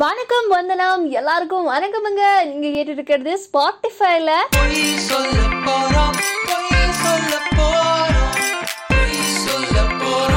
வணக்கம் வந்தனம். எல்லாருக்கும் வணக்கமுங்க. நீங்க கேட்டு இருக்கிறது ஸ்பாட்டிஃபைல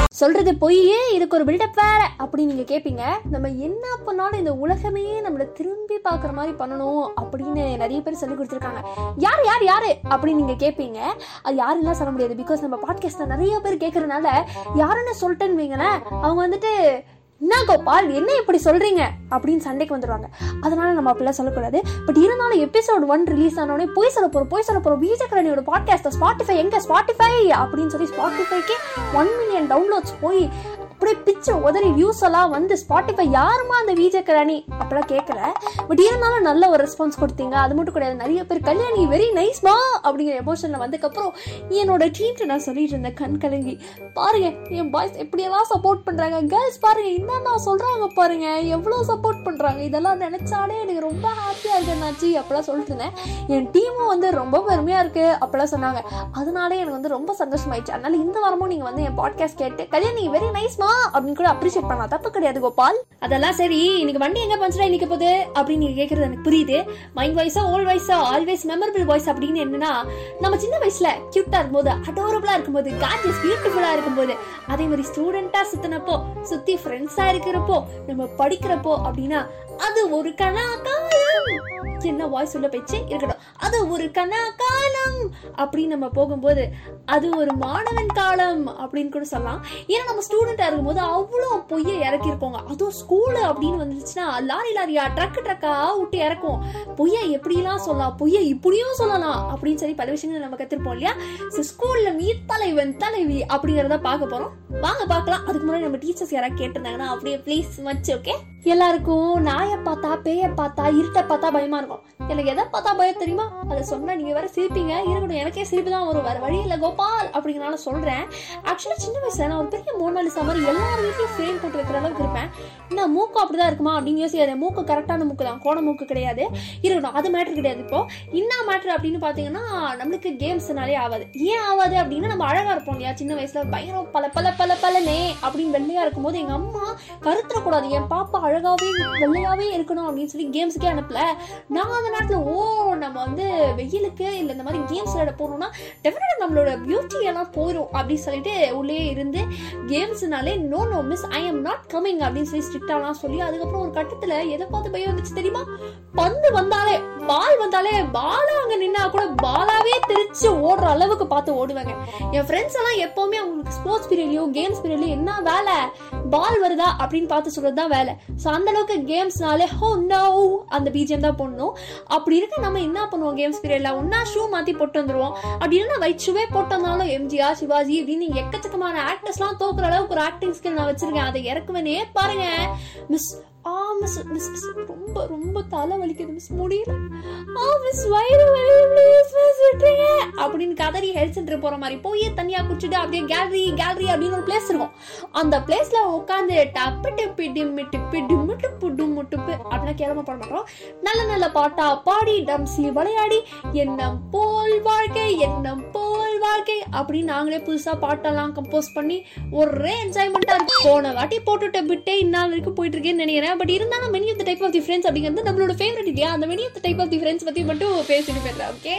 சொல்றது பொய்யே இதுக்கு ஒரு பில்டப் வேற அப்படி நீங்க கேப்பீங்க. நம்ம என்ன பண்ணாலும் இந்த உலகமே நம்மள திரும்பி பார்க்குற மாதிரி பண்ணணும் அப்படின்னு நிறைய பேர் சொல்லி கொடுத்துருக்காங்க. யார் யார் யாரு? அப்படின்னு நீங்க கேப்பீங்க. அது யாருன்னா சொல்ல முடியாது. பிகாஸ் நம்ம பாட்காஸ்ட்ல நிறைய பேர் கேட்கறதுனால யாருன்னு சொல்லிட்டேன்னு வைங்களேன் அவங்க வந்துட்டு என்ன கோபால்? என்ன இப்படி சொல்றீங்க? அப்படின்னு சண்டைக்கு வந்துடுவாங்க அதனால நம்ம அப்படிலாம் சொல்லக்கூடாது. பட் இருந்தாலும் எபிசோட் ஒன் ரிலீஸ் ஆனோடனே போய் சொல்ல போறோம் போய் சொல்ல போறோம். விஜயகரணியோட பாட்காஸ்ட் ஸ்பாட்டிஃபை எங்க ஸ்பாட்டிஃபை அப்படின்னு சொல்லி ஸ்பாட்டிஃபைக்கு ஒன் மில்லியன் டவுன்லோட்ஸ் போய் அப்படியே பிச்சு உதறி வியூஸ் எல்லாம் வந்து ஸ்பாட்டிஃபை யாருமா அந்த விஜே கல்யாணி அப்படிலாம் கேட்கல பட் இருந்தாலும் நல்ல ஒரு ரெஸ்பான்ஸ் கொடுத்தீங்க. அது மட்டும் கிடையாது நிறைய பேர் கல்யாணி வெரி நைஸ்மா அப்படிங்கிற எமோஷனில் வந்ததுக்கப்புறம் என்னோட டீம்கிட்ட நான் சொல்லிட்டு இருந்தேன் கண் கலங்கி பாருங்க என் பாய்ஸ் எப்படியெல்லாம் சப்போர்ட் பண்ணுறாங்க கேர்ள்ஸ் பாருங்க என்னென்ன சொல்கிறாங்க பாருங்க? எவ்வளோ சப்போர்ட் பண்ணுறாங்க இதெல்லாம் நினச்சாலே எனக்கு ரொம்ப ஹாப்பியாக இருக்கு அப்படிலாம் சொல்லிட்டு இருந்தேன். என் டீமும் வந்து ரொம்ப பெருமையாக இருக்குது அப்படிலாம் சொன்னாங்க. அதனாலே எனக்கு வந்து ரொம்ப சந்தோஷமாயிடுச்சு. அதனால இந்த வாரமும் நீங்கள் வந்து என் பாட்காஸ்ட் கேட்டு கல்யாணி வெரி நைஸ்மா அப்படின்னு கூட அப்ரிஷியேட் பண்ணலாம். தப்பு கிடையாது கோபால். அதெல்லாம் சரி இன்னைக்கு வண்டி எங்க பஞ்சரா நிக்க போகுது? அப்படின்னு நீங்க கேக்குறது எனக்கு புரியுது. மைண்ட் வாய்ஸா ஓல்ட் வாய்ஸா ஆல்வேஸ் மெமரபிள் வாய்ஸ் அப்படின்னு என்னன்னா நம்ம சின்ன வயசுல கியூட்டா இருக்கும்போது அடோரபிளா இருக்கும்போது கார்ஜியஸ் பியூட்டிஃபுல்லா இருக்கும்போது அதே மாதிரி ஸ்டூடெண்டா சுத்தினப்போ சுத்தி ஃப்ரெண்ட்ஸா இருக்கிறப்போ நம்ம படிக்கிறப்போ அப்படின்னா அது ஒரு கணா சின்ன என்ன வாய்ஸ் உள்ள பேச்சு இருக்கட்டும். அது ஒரு கனா காலம். அப்படின்னு நம்ம போகும்போது அது ஒரு மாணவன் காலம் அப்படின்னு கூட சொல்லலாம். ஏன்னா நம்ம ஸ்டூடெண்டா இருக்கும்போது அவ்வளோ பொய்யை இறக்கிருக்கோங்க அதுவும் ஸ்கூலு அப்படின்னு வந்துருச்சுன்னா லாரி லாரியா ட்ரக் ட்ரக்கா விட்டு இறக்கும். பொய்யை எப்படிலாம் சொல்லலாம்? பொய்யை இப்படியும் சொல்லலாம். அப்படின்னு சொல்லி பல விஷயங்கள் நம்ம கற்றுருப்போம் இல்லையா? ஸோ ஸ்கூல்ல நீ தலைவன் தலைவி அப்படிங்கிறத பார்க்க போறோம். வாங்க பார்க்கலாம். அதுக்கு முன்னாடி நம்ம டீச்சர்ஸ் யாராவது கேட்டிருந்தாங்கன்னா அப்படியே ப்ளீஸ் மச் ஓகே எல்லாருக்கும் நாயை பார்த்தா பேயை பார்த்தா இருட்டை பார்த்தா பயமா இருக்கும். எனக்கு எதை பார்த்தா பயம் தெரியுமா? அதை சொன்னா நீங்க வேற சிரிப்பீங்க. இருக்கட்டும் எனக்கே சிரிப்பு தான் வரும். வேற வழி இல்லை கோபால் அப்படிங்கிறனால சொல்றேன். ஆக்சுவலா சின்ன வயசுல நான் ஒரு பெரிய மோனாலிசா மாதிரி எல்லார் வீட்லயும் ஃப்ரேம் போட்டு வைக்கிற அளவுக்கு இருப்பேன். என்ன மூக்கு அப்படிதான் இருக்குமா அப்படின்னு யோசிக்காது. மூக்கு கரெக்டான மூக்கு தான். கோண மூக்கு கிடையாது. இருக்கட்டும் அது மேட்டர் கிடையாது இப்போ. என்ன மேட்டர் அப்படின்னு பாத்தீங்கன்னா நம்மளுக்கு கேம்ஸ்னாலே ஆகாது ஏன் ஆகாது அப்படின்னா நம்ம அழகா இருப்போம் இல்லையா? சின்ன வயசுல பயங்கரம் பல பல பல பலனே அப்படின்னு வெள்ளையா இருக்கும்போது எங்க அம்மா கருத்துறக்கூடாது. என் பாப்பா அழகாகவே வெள்ளையாகவே இருக்கணும் அப்படின்னு சொல்லி கேம்ஸுக்கே அனுப்பல. நாங்கள் அந்த நேரத்தில் ஓ நம்ம வந்து வெயிலுக்கு இல்லை இந்த மாதிரி கேம்ஸ் விளையாட போகணும்னா டெஃபினட்டாக நம்மளோட பியூட்டி எல்லாம் போயிடும் அப்படின்னு சொல்லிட்டு உள்ளே இருந்து கேம்ஸ்னாலே no no miss I am not coming அப்படின்னு சொல்லி ஸ்ட்ரிக்டாலாம் சொல்லி அதுக்கப்புறம் ஒரு கட்டத்தில் எதை பார்த்து பயம் வந்துச்சு தெரியுமா? பந்து வந்தாலே பால் வந்தாலே பாலா அங்க நின்னா கூட பாலாவே தெரிச்சு ஓடுற அளவுக்கு பார்த்து ஓடுவாங்க. என் ஃப்ரெண்ட்ஸ் எல்லாம் எப்பவுமே அவங்களுக்கு ஸ்போர்ட்ஸ் பீரியட்லயோ கேம்ஸ் பீரியட்லயோ என்ன வேலை? பால் வருதா? அப்படின்னு பார்த்து சொல்றது தான் வேலை. ஸோ அந்த அளவுக்கு கேம்ஸ்னாலே ஹோ நோ அந்த பிஜிஎம் தான் போடணும். அப்படி இருக்க நம்ம என்ன பண்ணுவோம் கேம்ஸ் பீரியட்ல ஒன்னா ஷூ மாத்தி போட்டு வந்துருவோம். அப்படி இல்லைனா ஒயிட் ஷூவே போட்டு வந்தாலும் எம்ஜிஆர் சிவாஜி அப்படின்னு எக்கச்சக்கமான ஆக்டர்ஸ்லாம் தோக்குற அளவுக்கு ஒரு ஆக்டிங் ஸ்கில் நான் வச்சிருக்கேன். அதை இறக்குவேனே பாருங்க. மிஸ் ஆ மிஸ் மிஸ் மிஸ் ரொம்ப ரொம்ப தலை வலிக்குது மிஸ் முடியல. ஆ மிஸ் வயிறு வலி ப்ளீஸ் மிஸ் விட்டுருங்க. அப்படின்னு கதறி ஹெல்த் சென்டர் போகிற மாதிரி போய் தனியாக குடிச்சிட்டு அப்படியே கேலரி கேலரி அப்படின்னு ஒரு பிளேஸ் இருக்கும். அந்த பிளேஸில் உட்காந்து டப்பு டிப்பி டிம்மி டிப்பி டிம்மு டிப்பு டும்மு டிப்பு அப்படின்னா கேளம பாட மாட்டோம். நல்ல நல்ல பாட்டா பாடி டம்சி விளையாடி. எண்ணம் போல் வாழ்க்கை எண்ணம் போல் வாழ்க்கை அப்படின்னு நாங்களே புதுசா பாட்டெல்லாம் கம்போஸ் பண்ணி ஒரே என்ஜாய்மெண்டா இருக்கு. போன வாட்டி போட்டுட்ட பிட்டே இந்நாள் வரைக்கும் போயிட்டு இருக்கேன்னு நினைக்கிறேன். பட் இருந்தாலும் many of the type of the friends அப்படிங்கிறது நம்மளோட ஃபேவரட் இல்லையா? அந்த many of the type of the friends பத்தி மட்டும் பேசிட்டு போயிடுறேன் ஓகே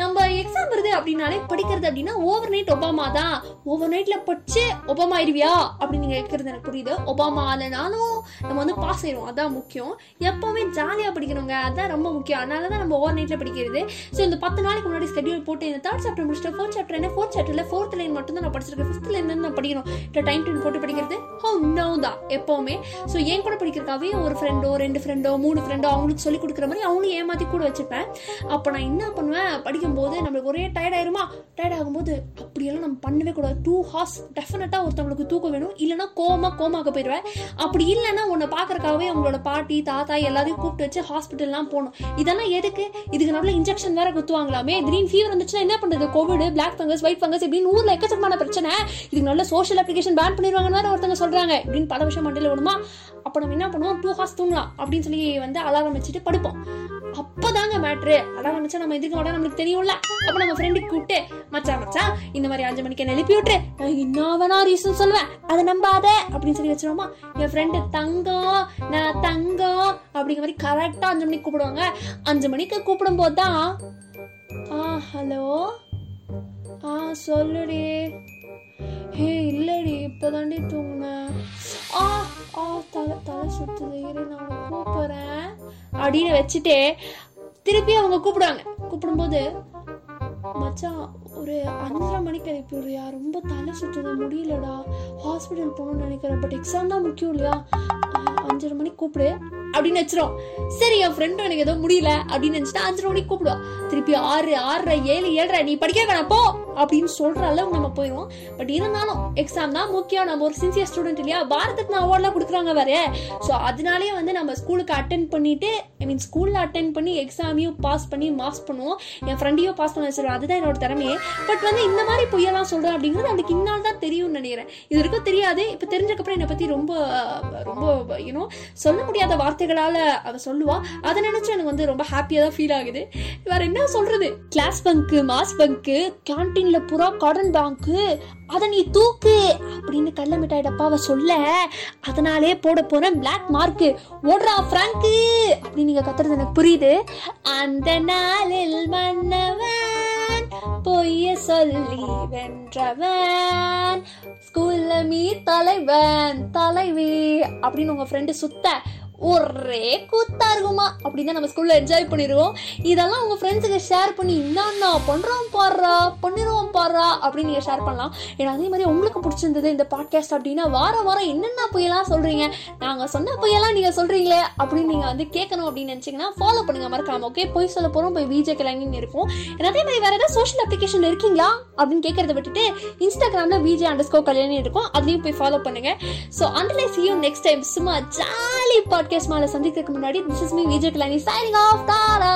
நம்ம எக்ஸாம் வருது அப்படின்னாலே படிக்கிறது அப்படின்னா ஓவர் நைட் ஒபாமா தான். ஓவர் நைட்ல படிச்சு ஒபாமா ஆயிடுவியா? அப்படின்னு நீங்க கேட்கறது எனக்கு புரியுது. ஒபாமா ஆனாலும் நம்ம வந்து பாஸ் ஆயிடுவோம். அதான் முக்கியம். எப்பவுமே ஜாலியா படிக்கிறவங்க அதான் ரொம்ப முக்கியம். அதனால தான் நம்ம ஓவர் நைட்ல படிக்கிறது. ஸோ இந்த பத்து நாளைக்கு முன்னாடி ஸ்கெடியூல் போட்டு இந்த தேர்ட் சாப்டர் முடிச்சுட்டு ஃபோர்த் சாப்டர் என்ன? ஃபோர்த் சாப்டர்ல ஃபோர்த் லைன் மட்டும் தான் நான் படிச்சிருக்கேன். ஃபிஃப்த் லைன் நான் படிக்கணும். இல்லை டைம் டென் போட்டு படிக்கிறது? Oh, ஹோ நோ தான் எப்பவுமே. ஸோ என் கூட படிக்கிறக்காவே ஒரு ஃப்ரெண்டோ ரெண்டு ஃப்ரெண்டோ மூணு ஃப்ரெண்டோ அவங்களுக்கு சொல்லி கொடுக்குற மாதிரி அவங்களும் ஏமாத்தி கூட வச்சுப்பேன். அப்போ நான் என்ன பண்ணுவேன்? படிக்கும்போது நம்மளுக்கு ஒரே டயர்ட் ஆயிருமா? டயர்ட் ஆகும்போது அப்படியெல்லாம் நம்ம பண்ணவே கூடாது. டூ ஹார்ஸ் டெஃபினட்டாக ஒருத்தவங்களுக்கு தூக்கம் வேணும். இல்லைன்னா கோமா கோமாக்க போயிடுவேன். அப்படி இல்லைன்னா உன்னை பார்க்கறக்காவே அவங்களோட பாட்டி தாத்தா எல்லாத்தையும் கூப்பிட்டு வச்சு ஹாஸ்பிட்டல்லாம் போகணும். இதெல்லாம் எதுக்கு? இதுக்கு நல்ல இன்ஜெக்ஷன் வேற குத்துவாங்களாமே. திடீர்னு ஃபீவர் வந்துச்சுன்னா என்ன பண்ணுறது covid black fungus white fungus இப்படின்னு ஊர்ல எக்கச்சக்கமான பிரச்சனை. இதுக்கு நல்ல சோஷியல் அப்ளிகேஷன் பேன் பண்ணிடுவாங்கன்னு வேற ஒருத்தங்க சொல்றாங்க. இப்படின்னு பல விஷயம் மண்டையில விடுமா அப்போ நம்ம என்ன பண்ணுவோம்? டூ ஹார்ஸ் தூங்கலாம் அப்படின்னு சொல்லி வந்து அலாரம் வச்சுட்டு படுப்போம். அப்போதாங்க மேட்ரு அலாரம் வச்சா நம்ம எதுக்கு வர நம்மளுக்கு தெரியும்ல. அப்போ நம்ம ஃப்ரெண்டுக்கு கூப்பிட்டு மச்சான் மச்சா இந்த மாதிரி அஞ்சு மணிக்கு என்ன எழுப்பி விட்டுரு. நான் என்ன வேணா ரீசன் சொல்லுவேன். அதை நம்பாத. அப்படின்னு சொல்லி வச்சிருவோமா? என் ஃப்ரெண்டு தங்கம் நான் தங்கம். அப்படிங்கிற மாதிரி கரெக்டாக அஞ்சு மணிக்கு கூப்பிடுவாங்க. அஞ்சு மணிக்கு கூப்பிடும்போது தான் ஆ ஹலோ சொல்லுடி. ஹே இல்லடி இப்போதாண்டி தூங்கினேன் ஆ ஆ தலை தலை சுத்துது. இரு நான் கூப்பிடுறேன். அப்படின்னு வச்சுட்டு திருப்பி அவங்க கூப்பிடுவாங்க. கூப்பிடும்போது மச்சான் ஒரு அஞ்சரை மணிக்கு அனுப்பி விடுறியா ரொம்ப தலை சுற்றுது முடியலடா. ஹாஸ்பிட்டல் போகணும்னு நினைக்கிறேன். பட் எக்ஸாம் தான் முக்கியம் இல்லையா? அஞ்சரை மணிக்கு கூப்பிடு அப்படின்னு வச்சிரும் சரி என் ஃப்ரெண்டும் எனக்கு ஏதோ முடியல அப்படின்னு நினைச்சிட்டு அஞ்சரை மணிக்கு கூப்பிடுவோம் திருப்பி ஆறு ஆறரை ஏழு ஏழரை நீ படிக்க வேணாம் போ அப்படின்னு சொல்ற அளவுக்கு நம்ம போயிடுவோம். பட் இருந்தாலும் எக்ஸாம் தான் முக்கியம். நம்ம ஒரு சின்சியர் ஸ்டூடெண்ட் இல்லையா? பாரதத்னா அவார்ட்லாம் கொடுக்குறாங்க வேற ஸோ அதனாலேயே வந்து நம்ம ஸ்கூலுக்கு அட்டன் பண்ணிட்டு ஐ மீன் ஸ்கூலில் அட்டன் பண்ணி எக்ஸாமையும் பாஸ் பண்ணி மாஸ் பண்ணுவோம். என் ஃப்ரெண்டையும் பாஸ் பண்ண வச்சிருவேன். அதுதான் என்னோட திறமையே. பட் வந்து இந்த மாதிரி பொய்யெல்லாம் சொல்கிறேன் அப்படிங்கிறது அதுக்கு இன்னால் தான் தெரியும்னு நினைக்கிறேன். இது வரைக்கும் தெரியாது. இப்போ தெரிஞ்சக்கப்புறம் என்னை பற்றி ரொம்ப ரொம்ப யூனோ சொல்ல முடியாத வார்த்தைகளால அவ சொல்லுவா. அதை நினைச்சு எனக்கு வந்து ரொம்ப ஹாப்பியா தான் ஃபீல் ஆகுது. வேற என்ன சொல்றது? கிளாஸ் பங்க்கு மாஸ் பங்க்கு கேன்டீன்ல புறா கார்டன் பேங்க்கு அதை நீ தூக்கு அப்படின்னு கடல மிட்டாய் டப்பாவை சொல்ல அதனாலே போட போறேன் பிளாக் மார்க்கு ஓடுறா ஃப்ராங்கு அப்படின்னு நீங்க கத்துறது எனக்கு புரியுது. அந்த நாளில் மன்னவன் பொய்ய சொல்லி வென்றவன். ஸ்கூல்ல மீ தலைவன் தலைவி அப்படின்னு உங்க ஃப்ரெண்டு சுத்த ஒரே கூத்தா இருக்குமா? அப்படின்னு நம்ம ஸ்கூல்ல என்ஜாய் பண்ணிடுவோம் இதெல்லாம் உங்க ஃப்ரெண்ட்ஸுக்கு ஷேர் பண்ணி என்னன்னா பண்றோம் பாடுறா பண்ணிடுவோம் பாடுறா அப்படின்னு நீங்க ஷேர் பண்ணலாம். ஏன்னா அதே மாதிரி உங்களுக்கு பிடிச்சிருந்தது இந்த பாட்காஸ்ட் அப்படின்னா வாரம் வாரம் என்னென்ன பொய்யெல்லாம் சொல்றீங்க? நாங்க சொன்ன பொய்யெல்லாம் நீங்க சொல்றீங்களே அப்படின்னு நீங்க வந்து கேட்கணும் அப்படின்னு நினைச்சீங்கன்னா ஃபாலோ பண்ணுங்க மறக்காம ஓகே போய் சொல்ல போறோம் போய் விஜே கிளங்கின்னு இருக்கும் அதே மாதிரி வேற ஏதாவது சோஷியல் அப்ளிகேஷன் இருக்கீங்களா? அப்படின்னு கேட்கறத விட்டுட்டு இன்ஸ்டாகிராம்ல விஜே அண்டர் ஸ்கோ கல்யாணி இருக்கும். அதுலயும் போய் ஃபாலோ பண்ணுங்க. So under see you next time சும்மா ஜாலி பாட் பாட்காஸ்ட் மேல சந்திக்கிறதுக்கு முன்னாடி this is me Vijay Kalani signing off Tara